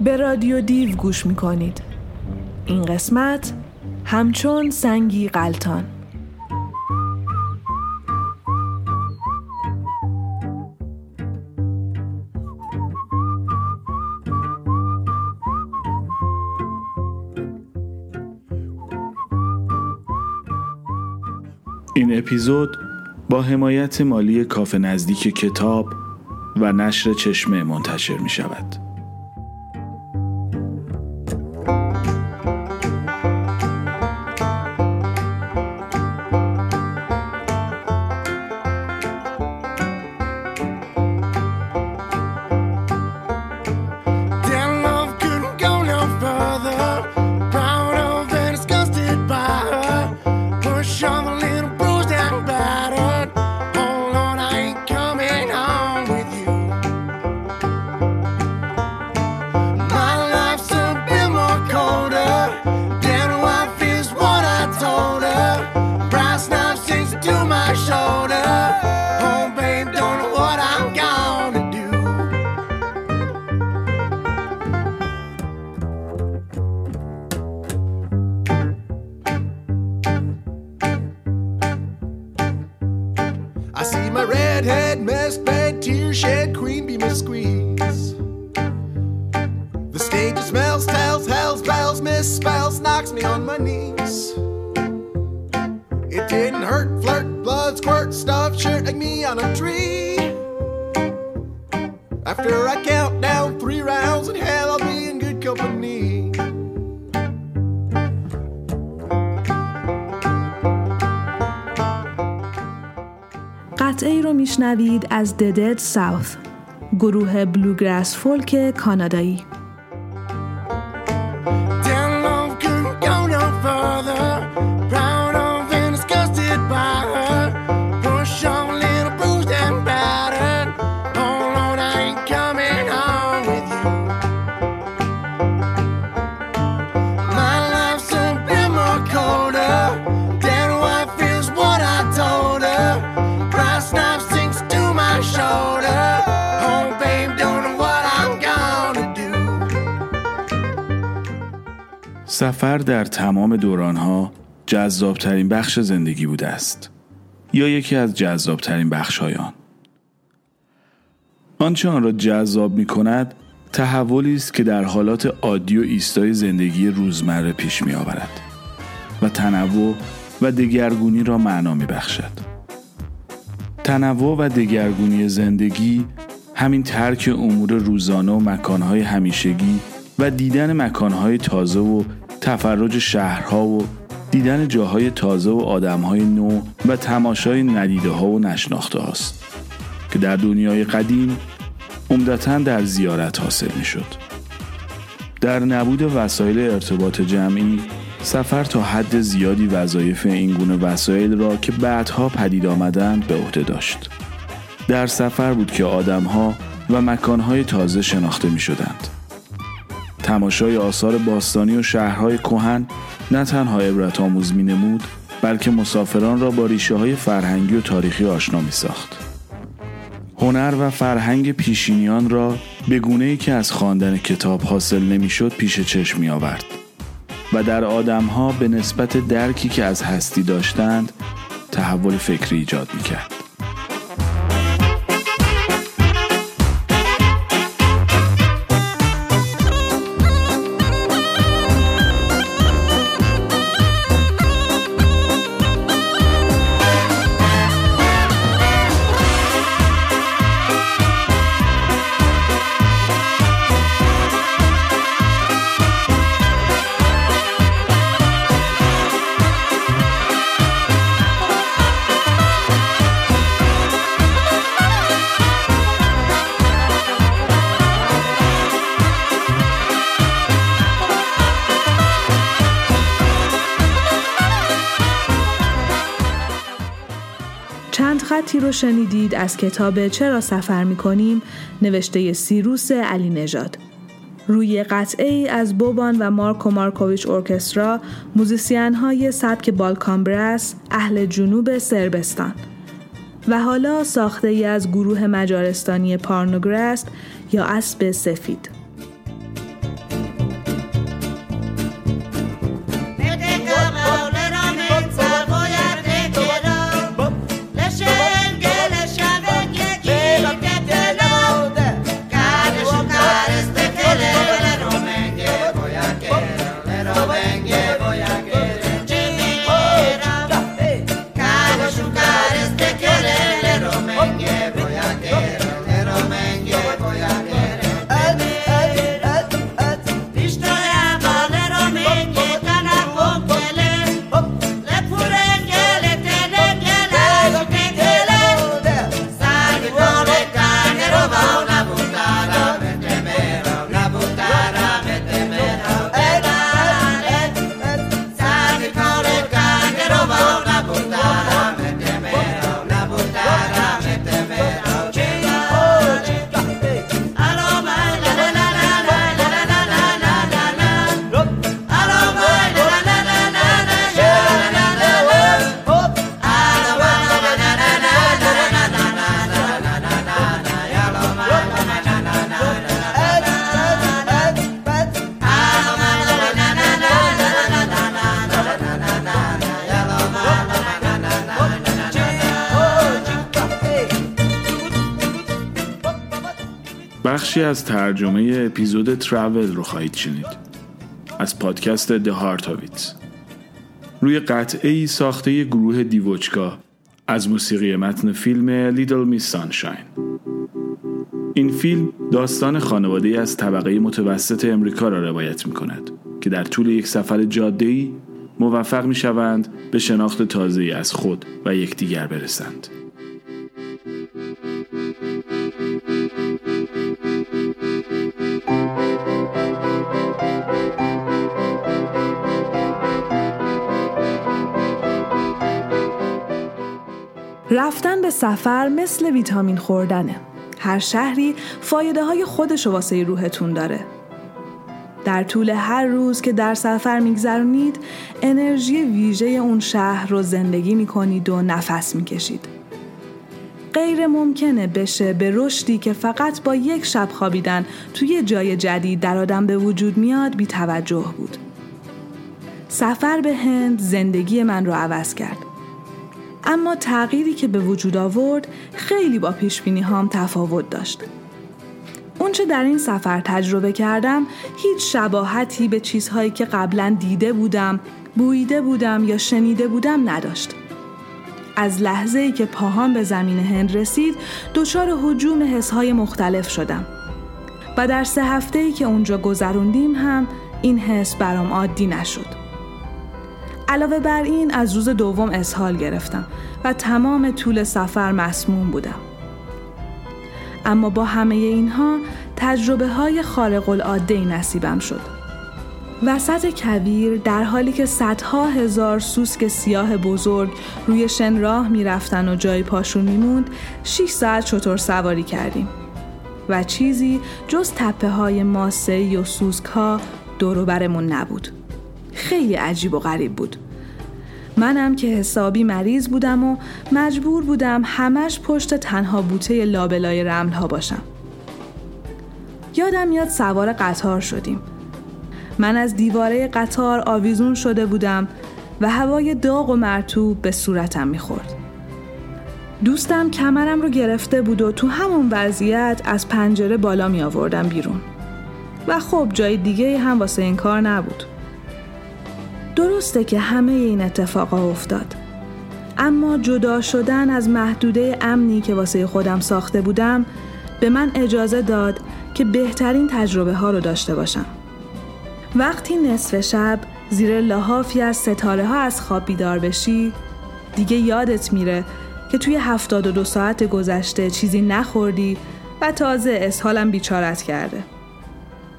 به رادیو دیو گوش می‌کنید این قسمت همچون سنگی قلتان این اپیزود با حمایت مالی کافه نزدیک کتاب و نشر چشمه منتشر می شود. از ددد ساوث گروه بلوگراس فولک کانادایی. سفر در تمام دورانها جذابترین بخش زندگی بوده است یا یکی از جذابترین بخش آن آنچه آن را جذاب می کند تحولی است که در حالات عادی و ایستای زندگی روزمره پیش می آورد و تنوع و دگرگونی را معنا می بخشد. تنوع و دگرگونی زندگی همین ترک امور روزانه و مکانهای همیشگی و دیدن مکانهای تازه و تفرج شهرها و دیدن جاهای تازه و آدمهای نو و تماشای ندیده ها و نشناخته هاست که در دنیای قدیم عمدتا در زیارت حاصل می شد. در نبود وسایل ارتباط جمعی سفر تا حد زیادی وظایف این گونه وسایل را که بعدها پدید آمدند به عهده داشت. در سفر بود که آدمها و مکانهای تازه شناخته می شدند. تماشای آثار باستانی و شهرهای کهن نه تنها عبرت آموز می نمود بلکه مسافران را با ریشه های فرهنگی و تاریخی آشنا می ساخت. هنر و فرهنگ پیشینیان را به گونه ای که از خواندن کتاب حاصل نمی‌شد پیش چشم می آورد و در آدمها به نسبت درکی که از هستی داشتند تحول فکری ایجاد می کرد. رو شنیدید از کتاب چرا سفر می کنیم نوشته سیروس علی نژاد. روی قطعه ای از بوبان و مارکو مارکوویچ ارکسترا موزیسین های سبک بالکان برس اهل جنوب سربستان و حالا ساخته ای از گروه مجارستانی پارنوگرست یا اسب سفید از ترجمه اپیزود تراول رو خواهید شنید. از پادکست It. روی قطعه ای ساخته گروه دیوچکا از موسیقی متن فیلم Little Miss Sunshine. این فیلم داستان خانواده از طبقه متوسط امریکا را روایت می کند که در طول یک سفر جاده موفق می شوند به شناخت تازه از خود و یکدیگر برسند. به سفر مثل ویتامین خوردنه. هر شهری فایده های خودش واسه روحتون داره. در طول هر روز که در سفر میگذرونید انرژی ویژه اون شهر رو زندگی می‌کنید و نفس می‌کشید. غیر ممکنه بشه به رشدی که فقط با یک شب خوابیدن توی جای جدید در آدم به وجود میاد بی توجه بود. سفر به هند زندگی من رو عوض کرد. اما تغییری که به وجود آورد خیلی با پیش بینی هام تفاوت داشت. اونچه در این سفر تجربه کردم هیچ شباهتی به چیزهایی که قبلا دیده بودم، بویده بودم یا شنیده بودم نداشت. از لحظه ای که پاهام به زمین هند رسید دچار حجوم حسهای مختلف شدم و در سه هفته ای که اونجا گذروندیم هم این حس برام عادی نشد. علاوه بر این از روز دوم اسهال گرفتم و تمام طول سفر مسموم بودم. اما با همه اینها تجربه های خارق العاده نصیبم شد. وسط کویر در حالی که صدها هزار سوسک سیاه بزرگ روی شن راه می‌رفتن و جای پاشون میموند 6 ساعت چطور سواری کردیم و چیزی جز تپه های ماسه و سوسک ها دوروبرمون نبود. خیلی عجیب و غریب بود. منم که حسابی مریض بودم و مجبور بودم همش پشت تنها بوته لابلای رمل ها باشم. یادم میاد سوار قطار شدیم. من از دیواره قطار آویزون شده بودم و هوای داغ و مرتوب به صورتم می‌خورد. دوستم کمرم رو گرفته بود و تو همون وضعیت از پنجره بالا می آوردم بیرون. و خب جای دیگه هم واسه این کار نبود. درسته که همه این اتفاقا افتاد. اما جدا شدن از محدوده امنی که واسه خودم ساخته بودم به من اجازه داد که بهترین تجربه ها رو داشته باشم. وقتی نصف شب زیر لحافی از ستاره ها از خواب بیدار بشی دیگه یادت میره که توی هفتاد و دو ساعت گذشته چیزی نخوردی و تازه اسهالم بیچارت کرده.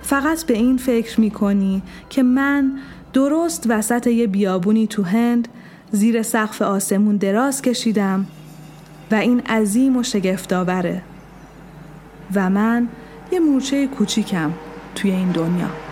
فقط به این فکر می‌کنی که من درست وسط یه بیابونی تو هند زیر سقف آسمون دراز کشیدم و این عظیم و شگفتآوره. و من یه مورچه کوچیکم توی این دنیا.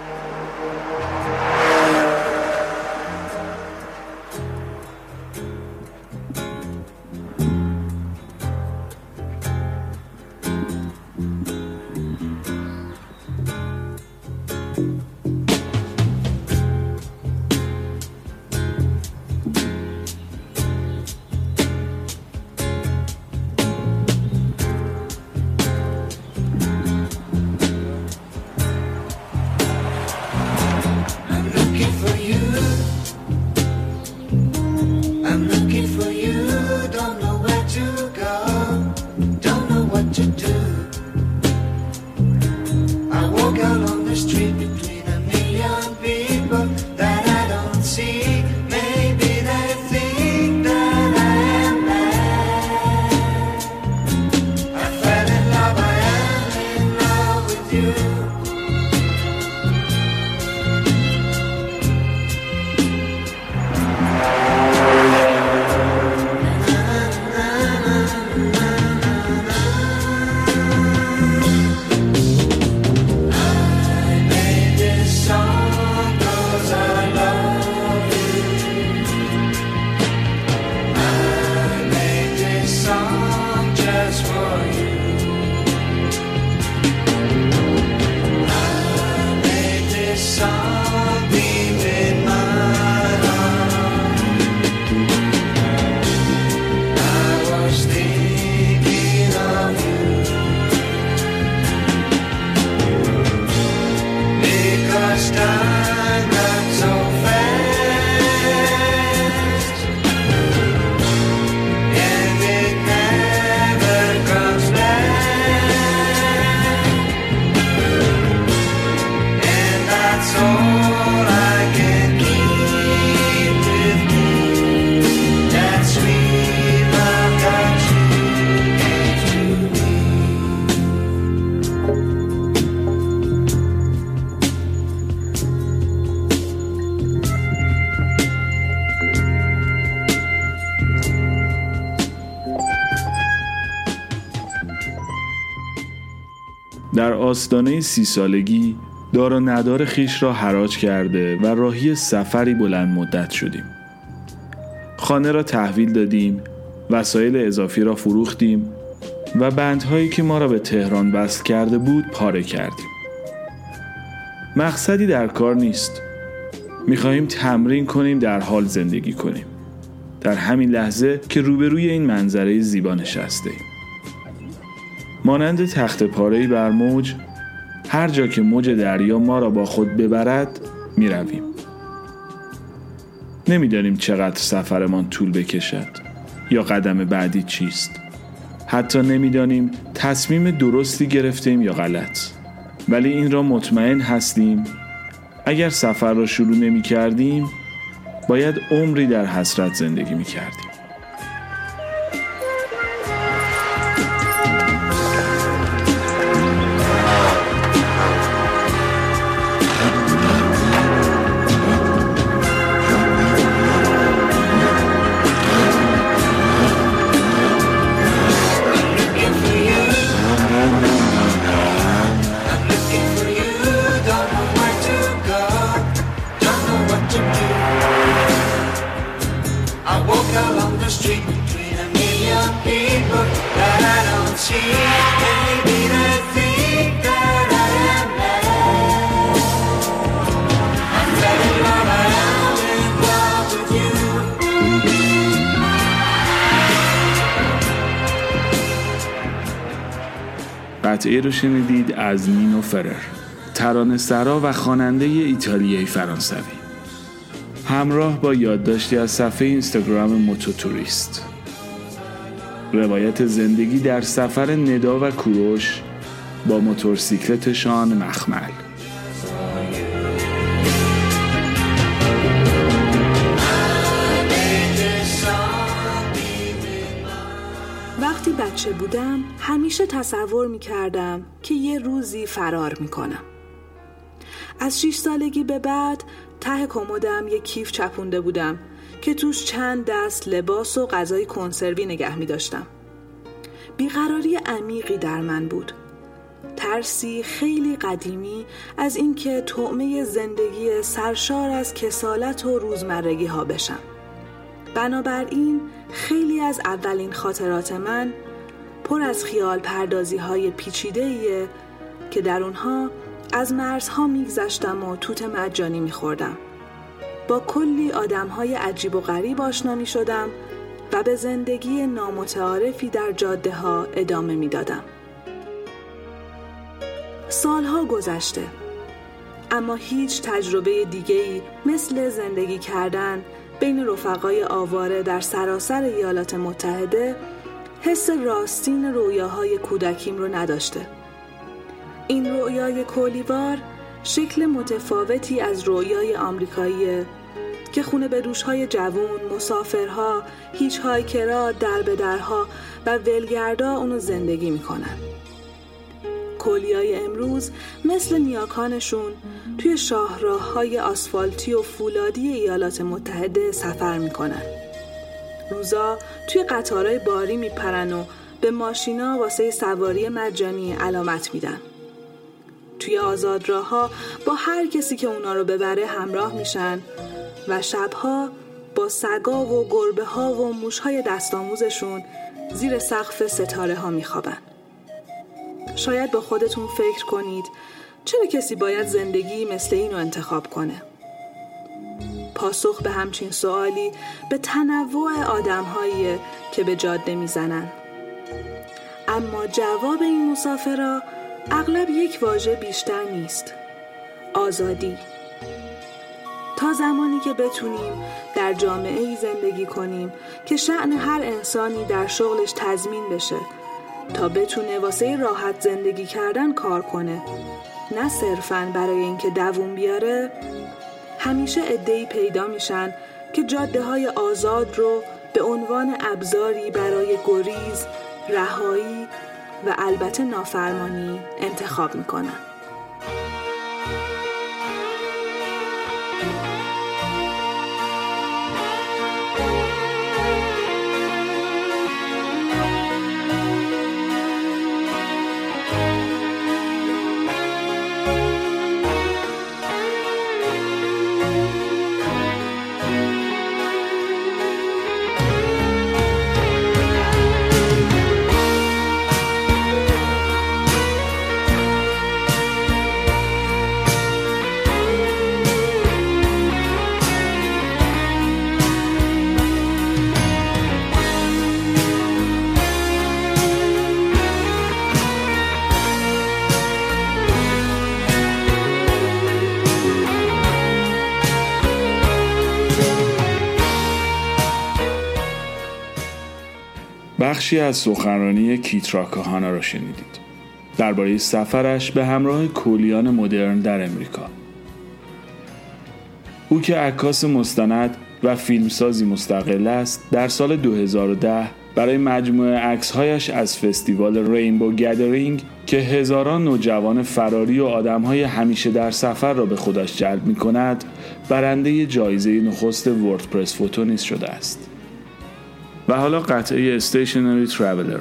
آستانه سی سالگی دار و ندار خیش را حراج کرده و راهی سفری بلند مدت شدیم. خانه را تحویل دادیم وسایل اضافی را فروختیم و بندهایی که ما را به تهران وصل کرده بود پاره کردیم. مقصدی در کار نیست. می‌خواهیم تمرین کنیم در حال زندگی کنیم. در همین لحظه که روبروی این منظره زیبا نشسته ایم. مانند تخت پاره بر موج هر جا که موج دریا ما را با خود ببرد می رویم. نمی‌دانیم چقدر سفرمان طول بکشد یا قدم بعدی چیست. حتی نمی‌دانیم تصمیم درستی گرفتیم یا غلط. ولی این را مطمئن هستیم اگر سفر را شروع نمی کردیم باید عمری در حسرت زندگی می کردیم. قطعه رو شنیدید از نینو فرر ترانه سرا و خواننده ایتالیایی فرانسوی. همراه با یادداشتی از صفحه اینستاگرام موتوتوریست. روایت زندگی در سفر ندا و کوروش با موتورسیکلتشان مخمل. بودم همیشه تصور می کردم که یه روزی فرار می کنم. از شیش سالگی به بعد ته کمدم یه کیف چپونده بودم که توش چند دست لباس و غذای کنسروی نگه می داشتم. بیقراری عمیقی در من بود. ترسی خیلی قدیمی از اینکه طعمه زندگی سرشار از کسالت و روزمرگی ها بشم. بنابراین خیلی از اولین خاطرات من پر از خیال پردازی های پیچیده که در اونها از مرزها میگذشتم و توت مجانی میخوردم. با کلی آدم های عجیب و غریب آشنا می شدم و به زندگی نامتعارفی در جاده ها ادامه می دادم. سالها گذشته اما هیچ تجربه دیگهی مثل زندگی کردن بین رفقای آواره در سراسر ایالات متحده حس راستین رویاهای کودکیم رو نداشته. این رویای کولیوار شکل متفاوتی از رویای آمریکایی که خونه به دوشهای جوون، مسافرها، هیچ هایکرا، در به درها و ولگردا اونو زندگی می‌کنن. کلیای امروز مثل نیاکانشون توی شاهراه های آسفالتی و فولادی ایالات متحده سفر می‌کنن. روزا توی قطارهای باری میپرن و به ماشینا واسه سواری مجانی علامت میدن. توی ها با هر کسی که اونا رو ببره همراه میشن و شبها با سگا و گربه ها و موش های دستاموزشون زیر سقف ستاره ها میخوابن. شاید با خودتون فکر کنید چرا کسی باید زندگی مثل اینو انتخاب کنه؟ پاسخ به همچین سوالی به تنوع آدم که به جاده می‌زنن. اما جواب این مسافرا اغلب یک واژه بیشتر نیست. آزادی تا زمانی که بتونیم در جامعه ای زندگی کنیم که شعن هر انسانی در شغلش تضمین بشه تا بتونه واسه راحت زندگی کردن کار کنه نه صرفا برای اینکه دووم بیاره همیشه ادهی پیدا میشن که جاده های آزاد رو به عنوان ابزاری برای گریز، رهایی و البته نافرمانی انتخاب می‌کنن. بخشی از سخنرانی کیتراکاهانا را شنیدید درباره سفرش به همراه کولیان مدرن در امریکا او که عکاس مستند و فیلمسازی مستقل است در سال 2010 برای مجموعه عکسهایش از فستیوال رینبو گدرینگ که هزاران نوجوان فراری و آدمهای همیشه در سفر را به خودش جلب می کند برنده جایزه نخست وردپرس فوتو نیز شده است. و حالا قطعه استیشنری ترابلر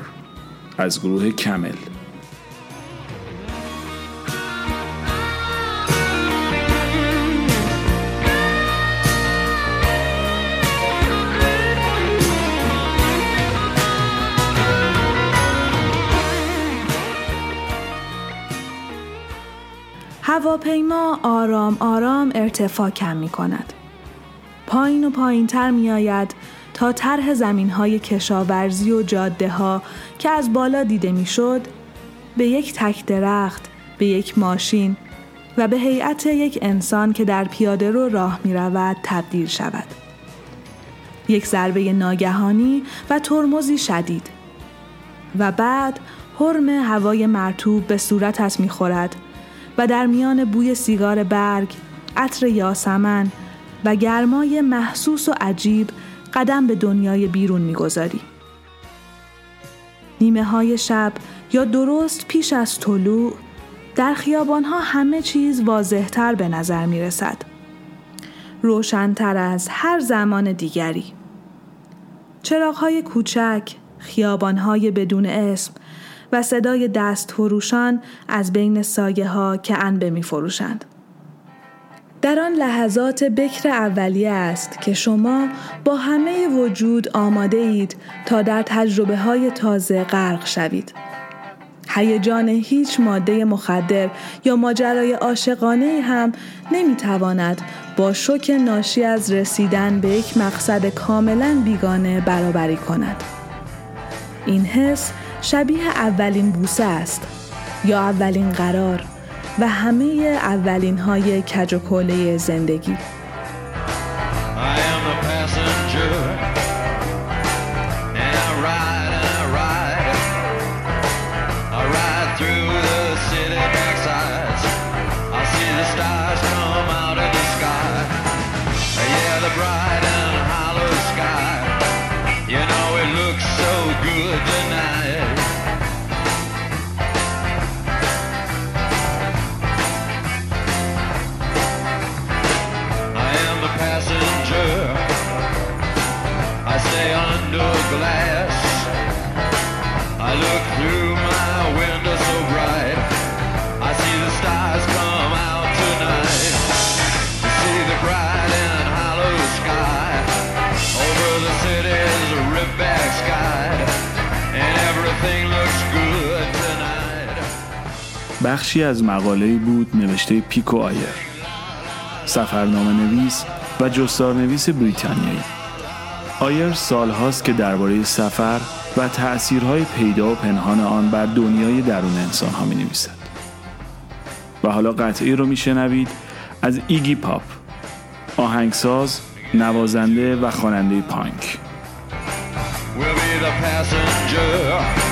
از گروه کمل هواپیما آرام آرام ارتفاع کم می کند. پایین و پایین تر می آید طرح زمین های کشاورزی و جاده ها که از بالا دیده می‌شد به یک تک درخت، به یک ماشین و به هیئت یک انسان که در پیاده رو راه می رود تبدیل شود. یک ضربه ناگهانی و ترمزی شدید و بعد حرم هوای مرتوب به صورتت می خورد و در میان بوی سیگار برگ، عطر یاسمن و گرمای محسوس و عجیب قدم به دنیای بیرون می‌گذاری. نیمه های شب یا درست پیش از طلوع در خیابان ها همه چیز واضحتر به نظر می رسد. روشنتر از هر زمان دیگری. چراغ های کوچک، خیابان های بدون اسم و صدای دست فروشان از بین سایه ها که انبه می فروشند. در آن لحظات بکر اولیه است که شما با همه وجود آماده اید تا در تجربه های تازه غرق شوید. هیجان هیچ ماده مخدر یا ماجرای عاشقانه هم نمی‌تواند با شوک ناشی از رسیدن به یک مقصد کاملا بیگانه برابری کند. این حس شبیه اولین بوسه است یا اولین قرار و همه اولین های کج و زندگی. بخشی از مقاله بود نوشته پیکو آیر. سفرنامه نویس و جستار نویس بریتانیایی. آیر سالهاست که درباره سفر و تأثیرهای پیدا و پنهان آن بر دنیای درون انسان ها می نویسد و حالا قطعی رو میشنوید از ایگی پاپ آهنگساز نوازنده و خواننده پانک. We'll be the passenger.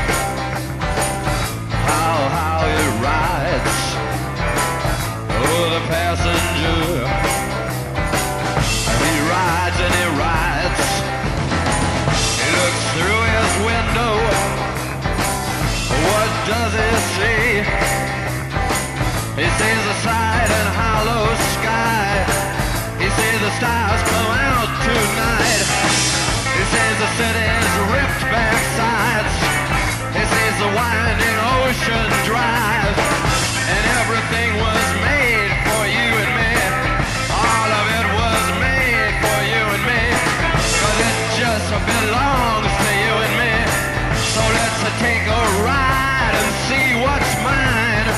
stars come out tonight. He sees the city's ripped back sides. He sees the winding ocean drive. And everything was made for you and me. All of it was made for you and me. But it just belongs to you and me. So let's take a ride and see what's mine.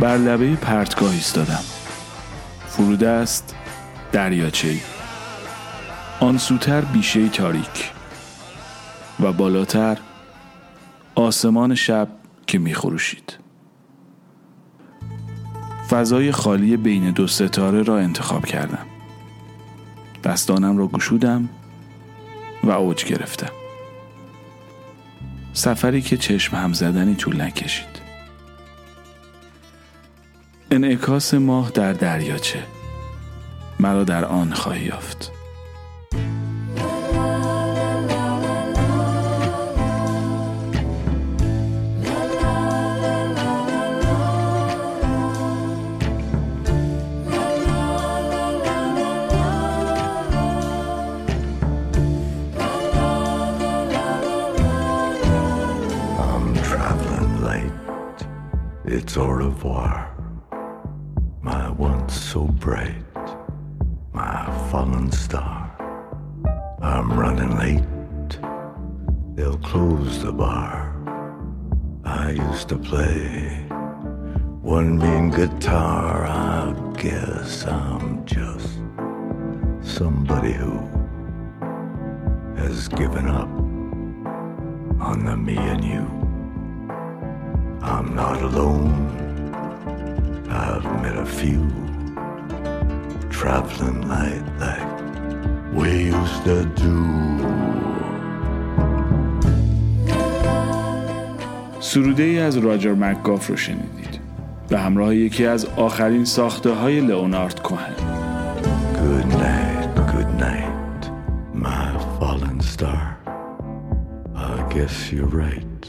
بر لبه پرتگاه ایستادم فرود است دریاچه. آن سوتر بیشه تاریک و بالاتر آسمان شب که میخروشید. فضای خالی بین دو ستاره را انتخاب کردم. دستانم را گشودم و اوج گرفتم. سفری که چشم هم زدنی طول نکشید. انعکاس ماه در دریاچه. مرا در آن خواهی یافت I'm traveling late. It's au revoir. My once so bright, my fallen star. I'm running late. They'll close the bar. I used to play one mean guitar. I guess I'm just somebody who has given up on the me and you. I'm not alone. I've met a few traveling light like we used to do. سروده ای از راجر مکگاف رو شنیدید به همراه یکی از آخرین ساخته های لئونارد کوهن Good night, good night, my fallen star. I guess you're right.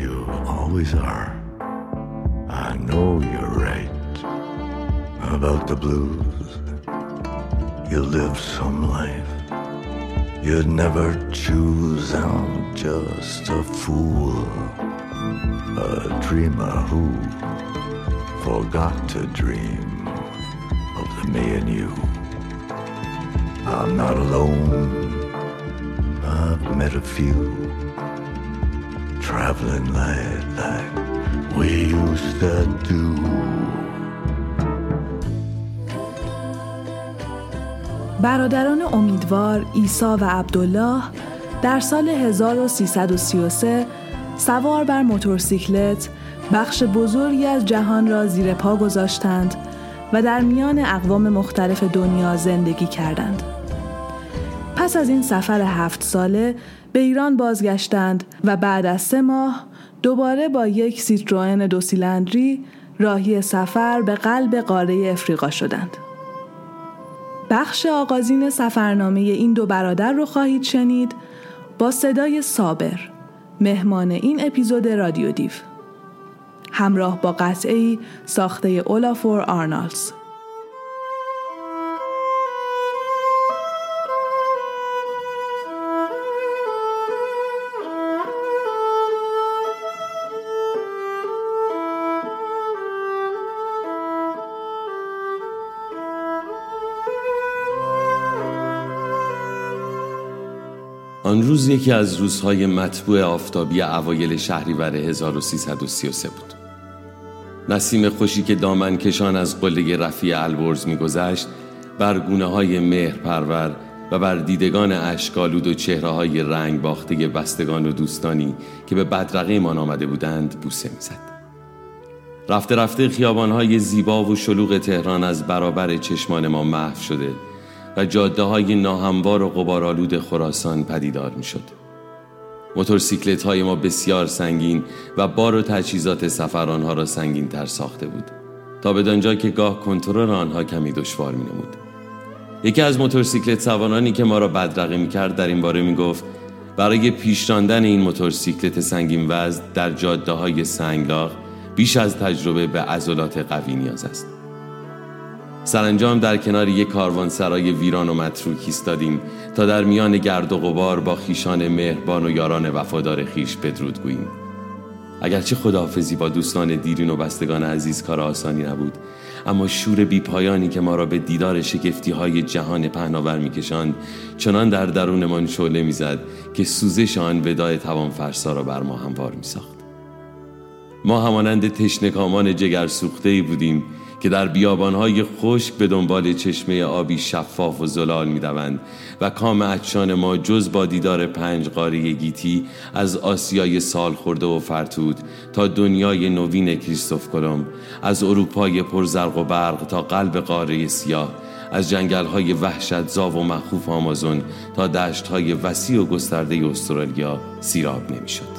You always are. I know you're right about the blues. You live some life you'd never choose. I'm just a fool, a dreamer who forgot to dream of the me and you. I'm not alone. I've met a few traveling light like we used to do. برادران امیدوار ایسا و عبدالله در سال 1333 سوار بر موتورسیکلت بخش بزرگی از جهان را زیر پا گذاشتند و در میان اقوام مختلف دنیا زندگی کردند. پس از این سفر هفت ساله به ایران بازگشتند و بعد از سه ماه دوباره با یک سیتروئن دو سیلندری راهی سفر به قلب قاره افریقا شدند. بخش آغازین سفرنامه این دو برادر رو خواهید شنید با صدای صابر مهمان این اپیزود رادیو دیو. همراه با قطعه ساخته اولافور آرنالز آن روز یکی از روزهای مطبوع آفتابی اوایل شهریور 1333 بود نسیم خوشی که دامن کشان از قله رفیع البرز میگذشت بر گونه های مهر پرور و بر دیدگان اشکالود و چهره های رنگ باخته بستگان و دوستانی که به بدرقه ما آمده بودند بوسه می‌زد. رفته رفته خیابان های زیبا و شلوغ تهران از برابر چشمان ما محو شده و جاده های ناهموار و قبارالود خراسان پدیدار می شد. موتورسیکلت های ما بسیار سنگین و بار و تجهیزات سفر آنها را سنگین تر ساخته بود تا بدانجا که گاه کنترل آنها کمی دشوار می نمود. یکی از موتورسیکلت سوارانی که ما را بدرقه می کرد در این باره می گفت برای پیش این موتورسیکلت سنگین وزن در جاده های سنگلاغ بیش از تجربه به عضلات قوی نیاز است. سرانجام در کنار یک سرای ویران و متروک ایستادیم تا در میان گرد و غبار با خیشان مهربان و یاران وفادار خیش بدرود گوییم. اگرچه خداحافظی با دوستان دیرین و بستگان عزیز کار آسانی نبود اما شور بیپایانی که ما را به دیدار شگفتی های جهان پهناور میکشاند چنان در درونمان شعله می‌زد که سوزش آن ودای توان فرسا را بر ما هموار میساخت. ما همانند تشنکامان جگر سوخته بودیم که در بیابانهای خشک به دنبال چشمه آبی شفاف و زلال می‌دوند و کام اچشان ما جز با دیدار پنج قاره گیتی از آسیای سال خورده و فرتود تا دنیای نوین کریستوف کلم از اروپای پرزرق و برق تا قلب قاره سیاه از جنگل های وحشت زاو و مخوف آمازون تا دشت های وسیع و گسترده استرالیا سیراب نمی‌شد.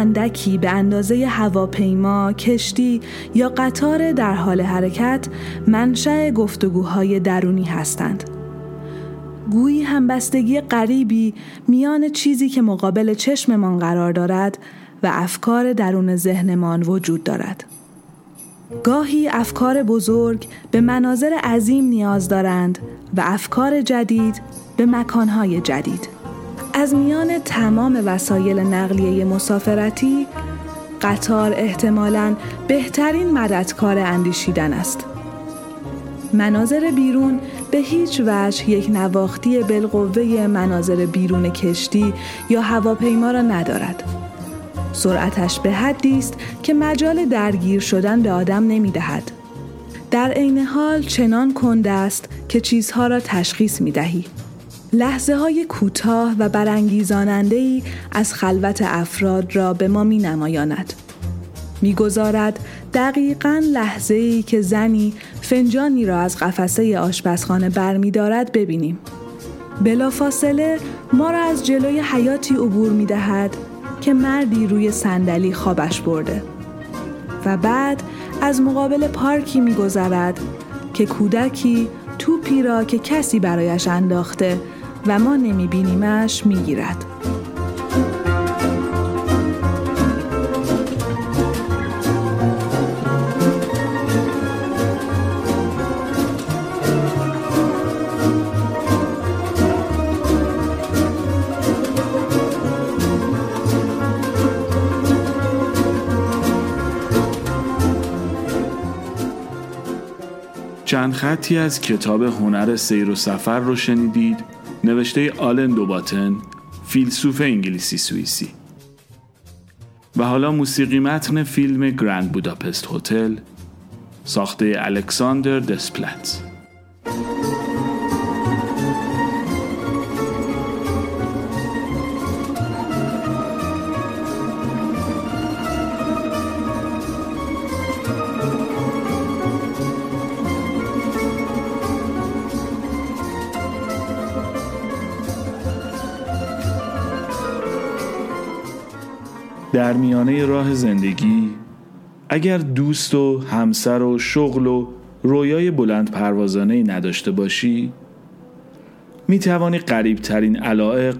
اندکی به اندازه هواپیما، کشتی یا قطار در حال حرکت منشأ گفتگوهای درونی هستند. گویی همبستگی غریبی میان چیزی که مقابل چشممان قرار دارد و افکار درون ذهنمان وجود دارد. گاهی افکار بزرگ به مناظر عظیم نیاز دارند و افکار جدید به مکانهای جدید. از میان تمام وسایل نقلیه مسافرتی قطار احتمالاً بهترین مددکار اندیشیدن است. مناظر بیرون به هیچ وجه یک نواختی بالقوه مناظر بیرون کشتی یا هواپیما را ندارد. سرعتش به حدی است که مجال درگیر شدن به آدم نمی دهد. در عین حال چنان کنده است که چیزها را تشخیص می دهی. لحظه های کوتاه و برانگیزاننده ای از خلوت افراد را به ما می نمایاند. می گذارد دقیقا لحظه ای که زنی فنجانی را از قفسه آشپزخانه بر می دارد ببینیم. بلافاصله ما را از جلوی حیاتی عبور می دهد که مردی روی صندلی خوابش برده و بعد از مقابل پارکی می گذرد که کودکی توپی را که کسی برایش انداخته و ما نمیبینیمش می‌گیرد. چند خطی از کتاب هنر سیر و سفر رو شنیدید نوشته آلن دوباتن فیلسوف انگلیسی سوئیسی. و حالا موسیقی متن فیلم گرند بوداپست هتل ساخته الکساندر دسپلت. در میانه راه زندگی اگر دوست و همسر و شغل و رویای بلند پروازانه نداشته باشی می توانی قریب ترین علائق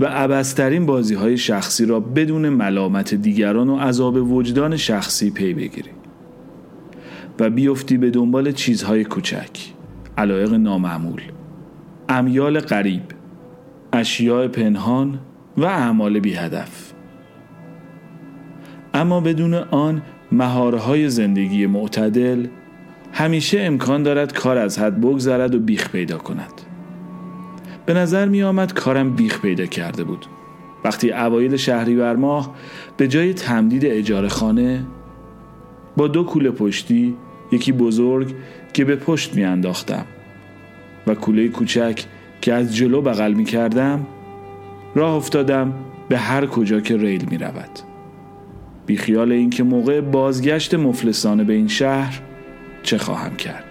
و عبسترین بازی های شخصی را بدون ملامت دیگران و عذاب وجدان شخصی پی بگیری و بیفتی به دنبال چیزهای کوچک علایق نامعمول امیال قریب اشیاء پنهان و اعمال بی هدف اما بدون آن مهارهای زندگی معتدل همیشه امکان دارد کار از حد بگذرد و بیخ پیدا کند. به نظر می آمد کارم بیخ پیدا کرده بود. وقتی اوایل شهریور ماه به جای تمدید اجاره خانه با دو کوله پشتی یکی بزرگ که به پشت می انداختم و کوله کوچک که از جلو بغل می کردم راه افتادم به هر کجا که ریل می رود بی خیال اینکه موقع بازگشت مفلسانه به این شهر چه خواهم کرد؟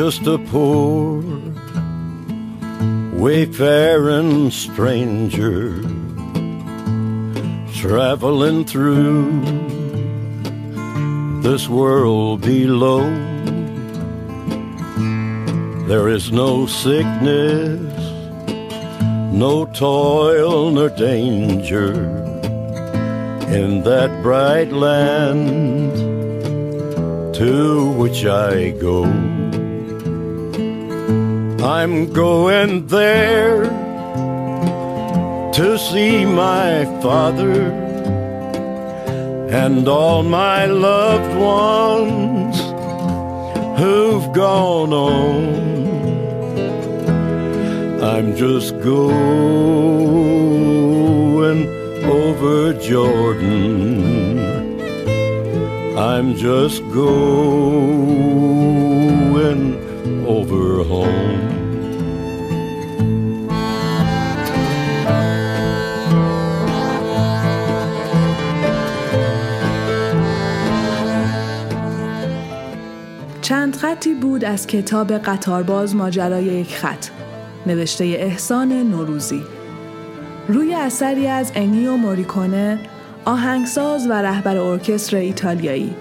Just a poor wayfaring stranger traveling through this world below. There is no sickness, no toil nor danger in that bright land to which I go. I'm going there to see my father and all my loved ones who've gone on. I'm just going over Jordan. I'm just going over home. خطی بود از کتاب قطارباز ماجرای یک خط نوشته احسان نوروزی. روی اثری از انیو موریکونه آهنگساز و رهبر ارکستر ایتالیایی.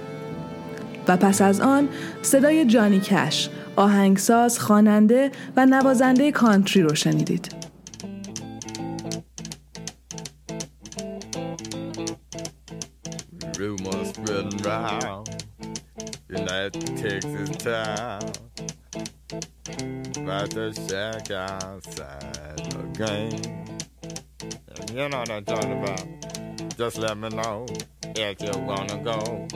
و پس از آن صدای جانی کش آهنگساز خواننده و نوازنده کانتری رو شنیدید. Rumors spreading takes United time, about the shack outside the game. You know what I'm talking about. Just let me know if you wanna go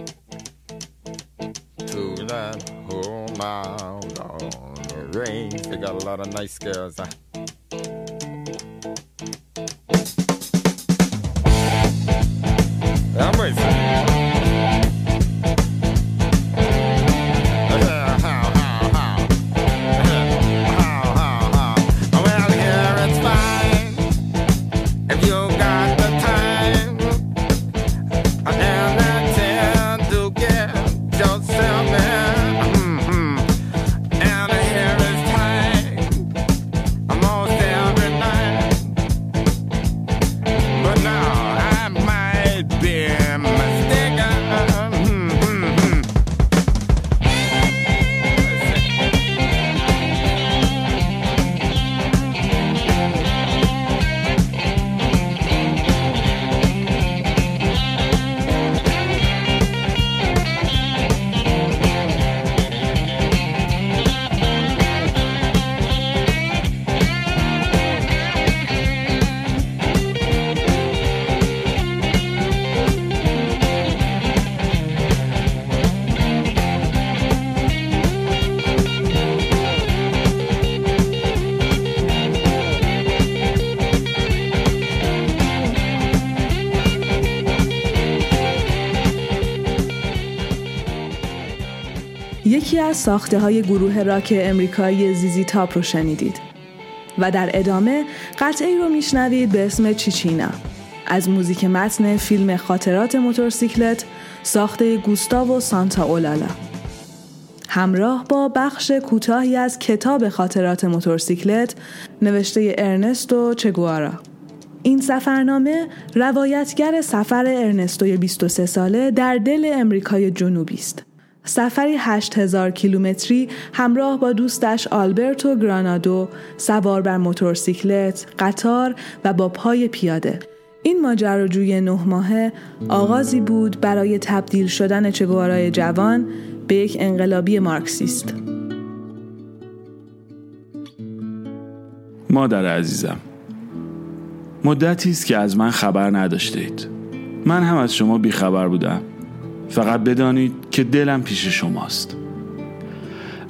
to that home out on the range. They got a lot of nice girls. Huh? I'm racing. از ساخته های گروه راک امریکایی زیزی تاپ رو شنیدید. و در ادامه قطعی رو میشنوید به اسم چیچینا. از موزیک متن فیلم خاطرات موتورسیکلت ساخته گوستاو و سانتا اولالا همراه با بخش کوتاهی از کتاب خاطرات موتورسیکلت نوشته ارنستو چگوارا. این سفرنامه روایتگر سفر ارنستوی 23 ساله در دل امریکای جنوبی است. سفری 8000 کیلومتری همراه با دوستش آلبرتو گرانادو سوار بر موتورسیکلت، قطار و با پای پیاده. این ماجراجوی نه ماهه آغازی بود برای تبدیل شدن چگوارای جوان به یک انقلابی مارکسیست. مادر عزیزم مدتی است که از من خبر نداشته اید من هم از شما بیخبر بودم فقط بدانید که دلم پیش شماست.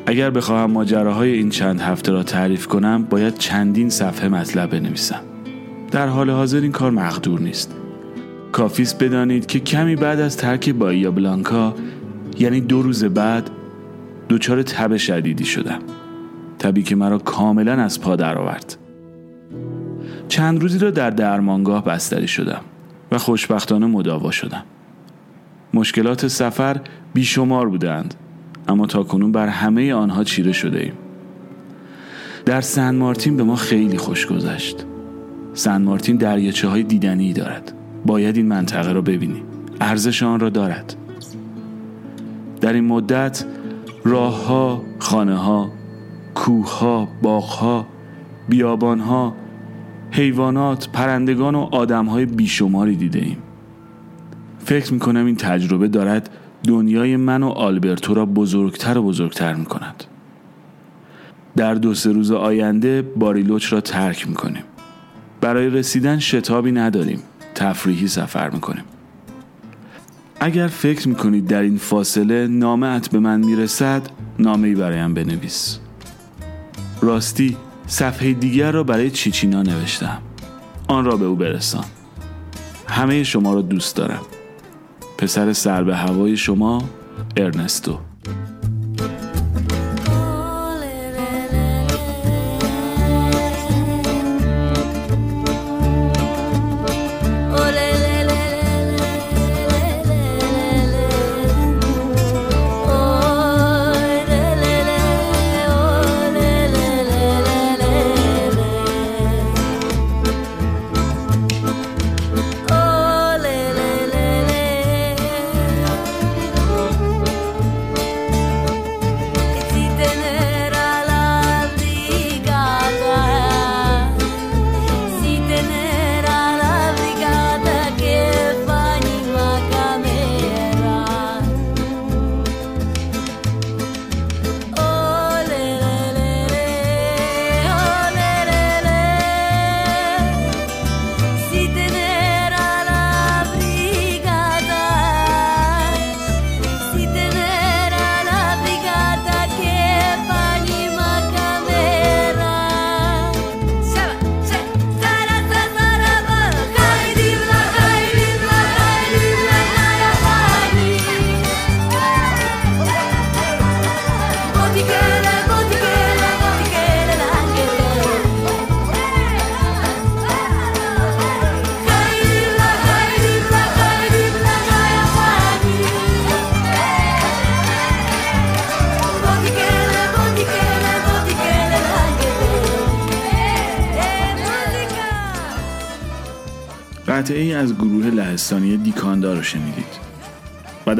اگر بخواهم ماجراهای این چند هفته را تعریف کنم باید چندین صفحه مطلب بنویسم. در حال حاضر این کار مقدور نیست. کافیست بدانید که کمی بعد از ترک بایا بلانکا یعنی دو روز بعد دچار تب شدیدی شدم. تبی که مرا کاملا از پا درآورد. چند روزی را در درمانگاه بستری شدم و خوشبختانه مداوا شدم. مشکلات سفر بیشمار بودند اما تا کنون بر همه آنها چیره شده ایم. در سن مارتین به ما خیلی خوش گذشت. سن مارتین دریاچه های دیدنی دارد. باید این منطقه را ببینی. ارزش آن را دارد. در این مدت راه ها، خانه ها، کوه ها، باغ ها، بیابان ها، حیوانات، پرندگان و آدم های بیشماری دیده ایم. فکر می‌کنم این تجربه دارد دنیای من و آلبرتو را بزرگتر و بزرگتر می کند. در دو سه روز آینده باریلوچ را ترک می‌کنیم. برای رسیدن شتابی نداریم. تفریحی سفر می‌کنیم. اگر فکر می‌کنید در این فاصله نامه به من می‌رسد نامه ای برایم بنویس. راستی صفحه دیگر را برای چیچینا نوشتم آن را به او برسان همه شما را دوست دارم پسر سر به هوای شما ارنستو.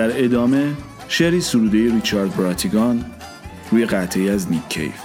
در ادامه شعری سروده ریچارد براتیگان روی قطعه از نیک کیف.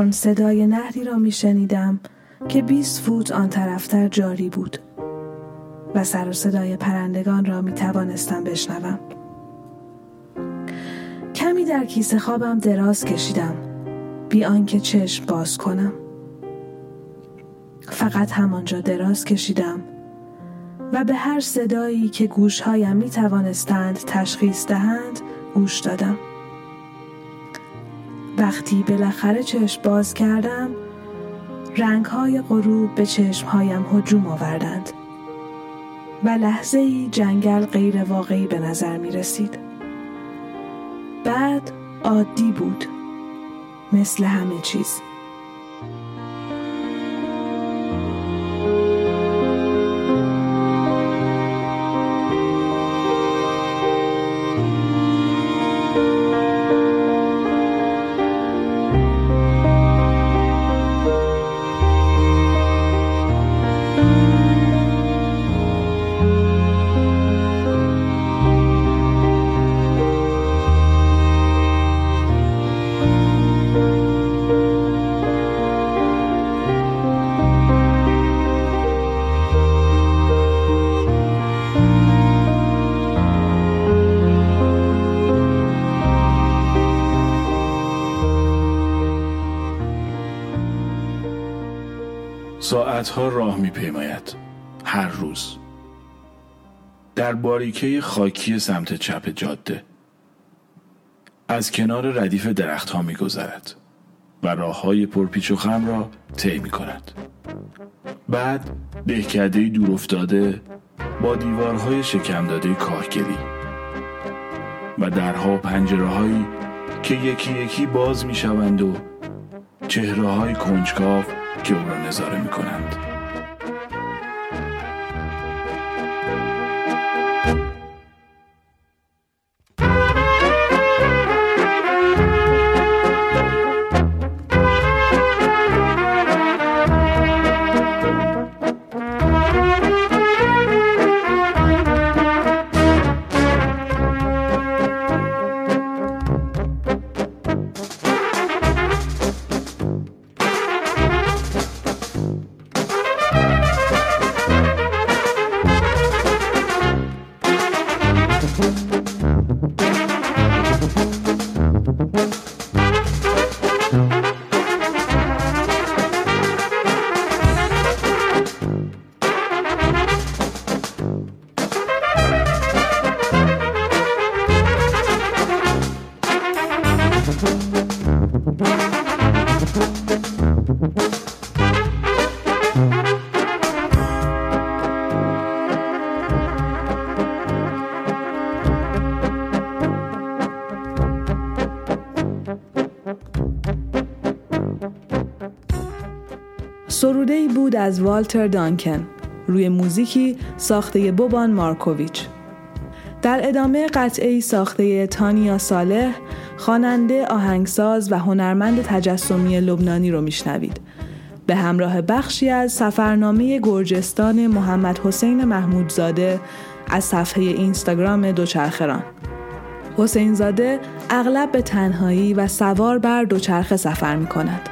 چون صدای نهری را می شنیدم که 20 فوت آن طرفتر جاری بود و سر و صدای پرندگان را می توانستم بشنوم. کمی در کیسه خوابم دراز کشیدم بی آنکه چشم باز کنم. فقط همانجا دراز کشیدم و به هر صدایی که گوشهایم می توانستند تشخیص دهند گوش دادم. وقتی بالاخره چشم باز کردم رنگ های غروب به چشم هایم هجوم آوردند و لحظه ای جنگل غیر واقعی به نظر می رسید بعد عادی بود مثل همه چیز. ساعتها راه میپیماید. هر روز. در باریکه خاکی سمت چپ جاده. از کنار ردیف درختها میگذرد و راه های پرپیچ و خم را طی می کند. بعد دهکده دور افتاده با دیوارهای شکم داده کاهگلی و درها و پنجره هایی که یکی یکی باز می شوند و چهره های کنجکاو که او را نظاره می کنند. بود از والتر دانکن روی موزیکی ساخته بوبان مارکوویچ. در ادامه قطعه ساخته تانیا صالح خواننده آهنگساز و هنرمند تجسمی لبنانی رو میشنوید. به همراه بخشی از سفرنامه گرجستان محمد حسین محمودزاده از صفحه اینستاگرام دوچرخران حسین زاده اغلب به تنهایی و سوار بر دوچرخه سفر می کند.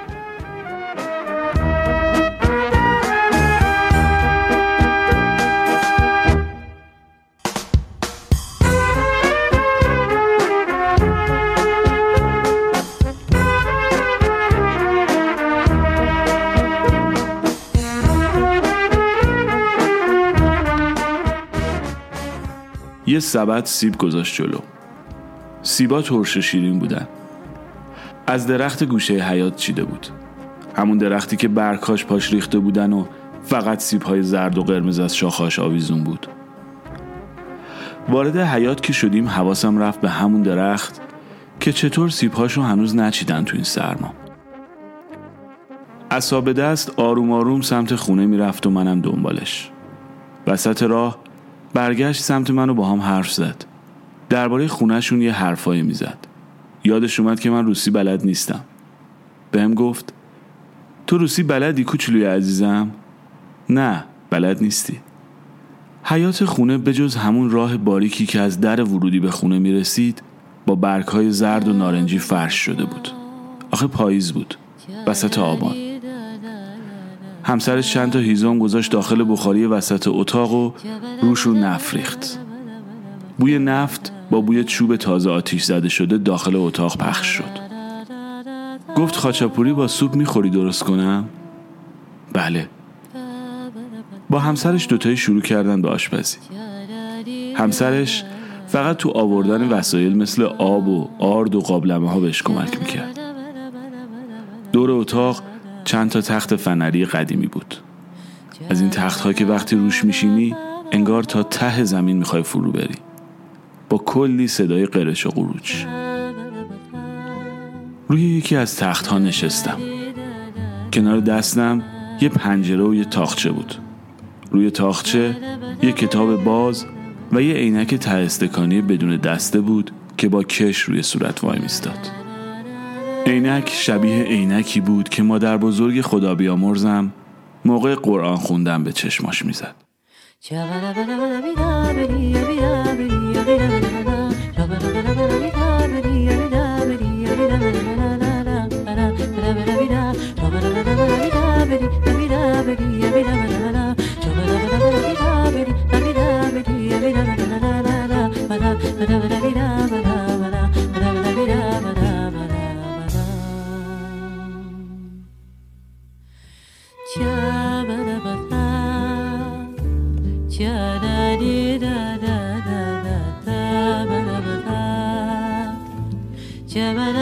یه سبد سیب گذاشت جلو. سیبا ترش شیرین بودن. از درخت گوشه حیات چیده بود. همون درختی که برکاش پاش ریخته بودن و فقط سیبهای زرد و قرمز از شاخاش آویزون بود. وارد حیات که شدیم حواسم رفت به همون درخت که چطور سیبهاشو هنوز نچیدن تو این سرما. اصاب دست آروم آروم سمت خونه می‌رفت و منم دنبالش. وسط راه برگشت سمت منو با هم حرف زد. درباره خونهشون یه حرفایی می‌زد. یادش اومد که من روسی بلد نیستم. بهم گفت تو روسی بلدی کوچولوی عزیزم؟ نه بلد نیستی. حیات خونه به جز همون راه باریکی که از در ورودی به خونه می‌رسید با برگهای زرد و نارنجی فرش شده بود. آخه پاییز بود. وسط آبان. همسرش چند تا هیزم گذاشت داخل بخاری وسط اتاق و روش رو نفت ریخت. بوی نفت با بوی چوب تازه آتیش زده شده داخل اتاق پخش شد. گفت خاچاپوری با سوپ می‌خوری درست کنم؟ بله. با همسرش دوتایی شروع کردن به آشپزی. همسرش فقط تو آوردن وسایل مثل آب و آرد و قابلمه ها بهش کمک می‌کرد. دور اتاق چند تا تخت فنری قدیمی بود. از این تخت که وقتی روش میشینی انگار تا ته زمین می‌خوای فرو بری. با کلی صدای قرش و قروچ. روی یکی از تخت ها نشستم. کنار دستم یه پنجره و یه تاخچه بود. روی تاخچه یه کتاب باز و یه عینک ته بدون دسته بود که با کش روی صورت وای میستاد عینک شبیه عینکی بود که مادر بزرگ خدا بیامرزم موقع قرآن خوندن به چشماش می‌زد.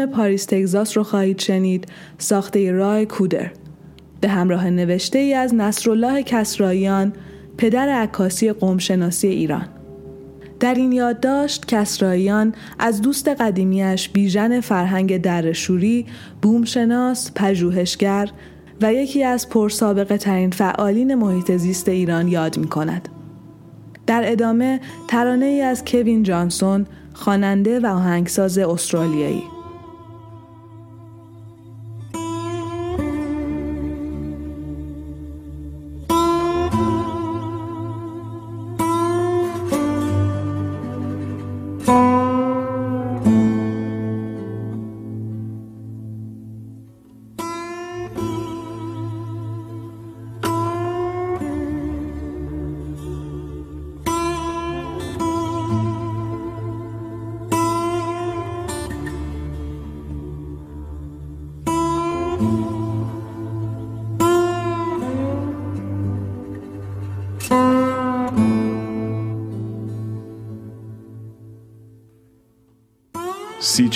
فیلم پاریس تگزاس رو خواهید شنید. ساخته رای کودر. به همراه نوشته ای از نصرالله کسراییان پدر عکاسی قومشناسی ایران. در این یادداشت کسراییان از دوست قدیمیش بیژن فرهنگ درشوری، بومشناس، پژوهشگر و یکی از پرسابقه ترین فعالین محیط زیست ایران یاد می کند. در ادامه ترانه ای از کوین جانسون خواننده و آهنگساز استرالیایی.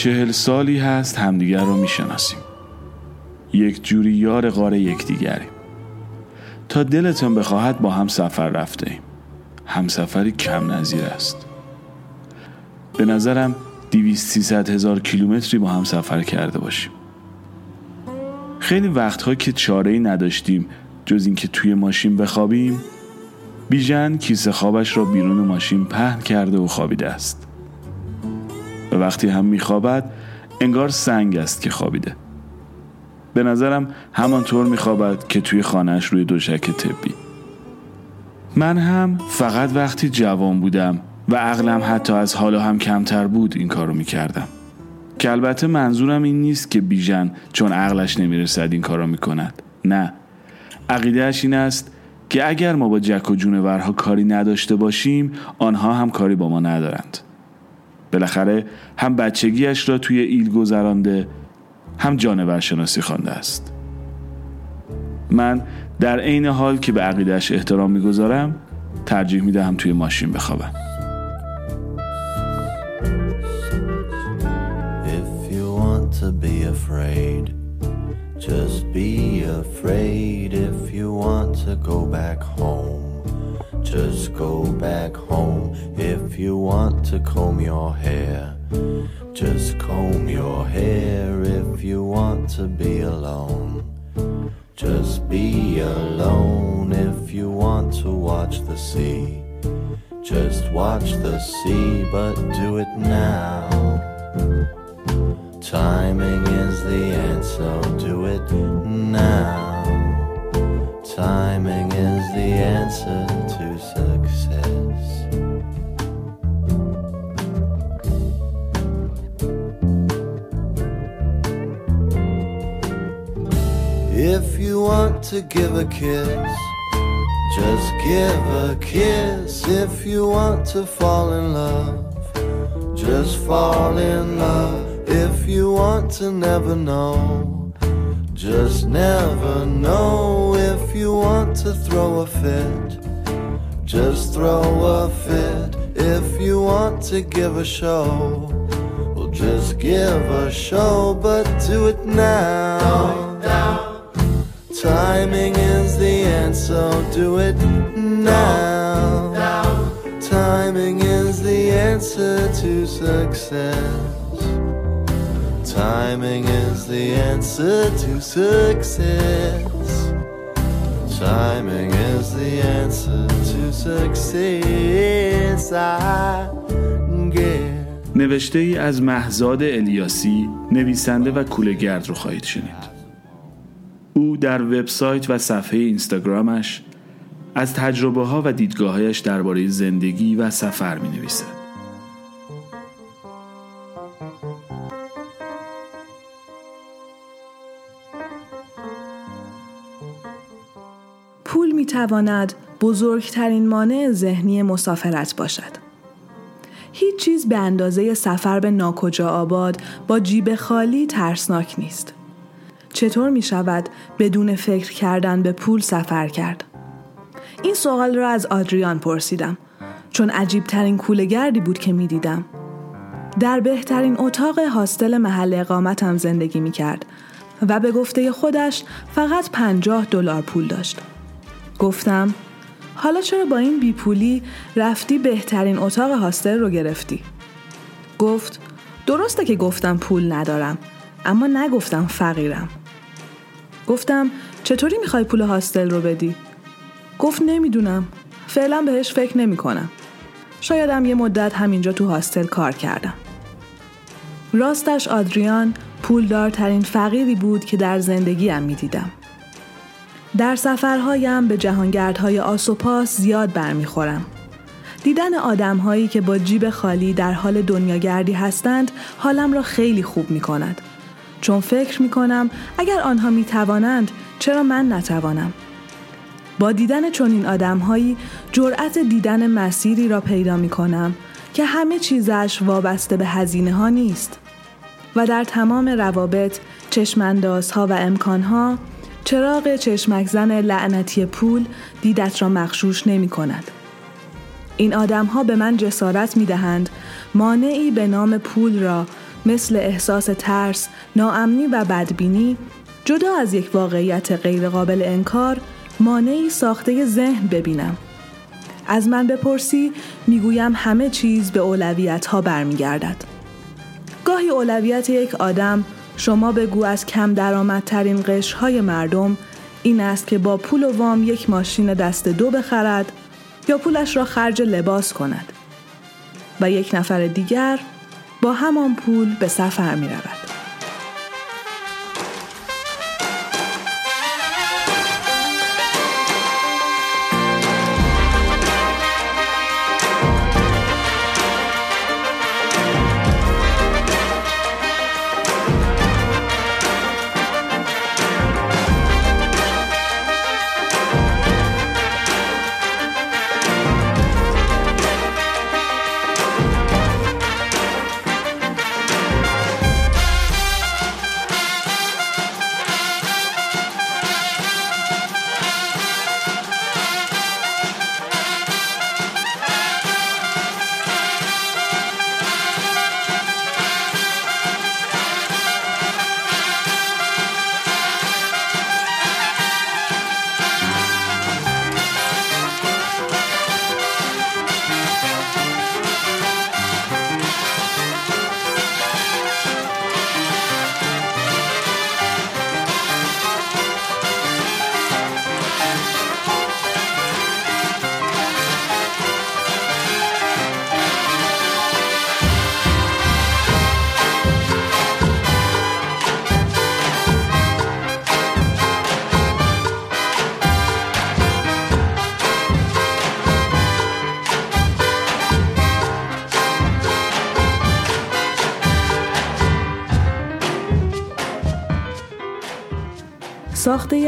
چهل سالی هست همدیگر رو می‌شناسیم. یک جوری یار غار یکدیگریم. تا دلتان بخواهد با هم سفر رفته ایم همسفری کم نظیر است. به نظرم دیویست سیصد هزار کیلومتری با هم سفر کرده باشیم. خیلی وقتها که چاره ای نداشتیم جز اینکه توی ماشین بخوابیم بیژن کیسه خوابش را بیرون ماشین پهن کرده و خوابیده است. و وقتی هم میخوابد انگار سنگ است که خوابیده. به نظرم همانطور میخوابد که توی خانهش روی دوشک طبی. من هم فقط وقتی جوان بودم و عقلم حتی از حالا هم کمتر بود این کارو می‌کردم. که البته منظورم این نیست که بیژن چون عقلش نمی‌رسد این کارا می‌کند. نه. عقیدهش این است که اگر ما با جک و جونورها کاری نداشته باشیم آنها هم کاری با ما ندارند. بالاخره هم بچگیش را توی ایل گذرانده هم جانور شناسی خوانده است من در عین حال که به عقیدهش احترام می‌گذارم ترجیح می‌دهم توی ماشین بخوابم If you want to be afraid, just be afraid. If you want to go back home, just go back home. If you want to comb your hair, just comb your hair. If you want to be alone, just be alone. If you want to watch the sea, just watch the sea, but do it now. Timing is the answer, do it now. Timing is the answer to success. If you want to give a kiss, just give a kiss. If you want to fall in love, just fall in love. If you want to never know, just never know. If you want to throw a fit, just throw a fit. If you want to give a show, well, just give a show, but do it now. Timing is the answer, do it now. Timing is the answer to success. Timing is the answer to success. Timing is the answer to success. I get. نوشته ای از مهزاد الیاسی نویسنده و کولهگرد رو خواهید شنید او در وبسایت و صفحه اینستاگرامش از تجربه ها و دیدگاهایش درباره زندگی و سفر می نویسد. تواند بزرگترین مانع ذهنی مسافرت باشد. هیچ چیز به اندازه سفر به ناکجا آباد با جیب خالی ترسناک نیست. چطور می شود بدون فکر کردن به پول سفر کرد؟ این سوال را از آدریان پرسیدم چون عجیب ترین کولگردی بود که می دیدم. در بهترین اتاق هاستل محل اقامتم زندگی می کرد و به گفته خودش فقط پنجاه دلار پول داشت. گفتم حالا چرا با این بیپولی رفتی بهترین اتاق هاستل رو گرفتی؟ گفت درسته که گفتم پول ندارم اما نگفتم فقیرم. گفتم چطوری می‌خوای پول هاستل رو بدی؟ گفت نمی‌دونم. فعلا بهش فکر نمی کنم. شایدم یه مدت همینجا تو هاستل کار کردم. راستش آدریان پولدارترین فقیری بود که در زندگیم می دیدم. در سفرهایم به جهانگردهای آسوپاس زیاد برمیخورم. دیدن آدمهایی که با جیب خالی در حال دنیاگردی هستند حالم را خیلی خوب می کند. چون فکر می کنم اگر آنها می توانند چرا من نتوانم؟ با دیدن چنین آدمهایی جرأت دیدن مسیری را پیدا می کنم که همه چیزش وابسته به هزینه ها نیست و در تمام روابط چشماندازها و امکانها چراغ چشمک زن لعنتی پول دیدت را مخشوش نمی کند. این آدم ها به من جسارت می دهند مانعی به نام پول را مثل احساس ترس، ناامنی و بدبینی جدا از یک واقعیت غیرقابل انکار مانعی ساخته ذهن ببینم. از من بپرسی می‌گویم همه چیز به اولویت ها برمیگردد. گاهی اولویت یک آدم شما بگو از کم درآمدترین قشرهای مردم این است که با پول و وام یک ماشین دست دو بخرد یا پولش را خرج لباس کند و یک نفر دیگر با همان پول به سفر می رود.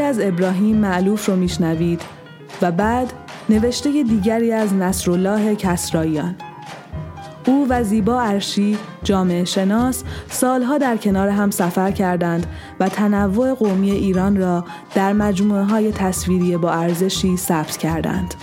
از ابراهیم معلوف رو میشنوید و بعد نوشته دیگری از نصرالله کسراییان او و زیبا ارشی جامعه شناس سالها در کنار هم سفر کردند و تنوع قومی ایران را در مجموعه های تصویری با ارزشی ثبت کردند.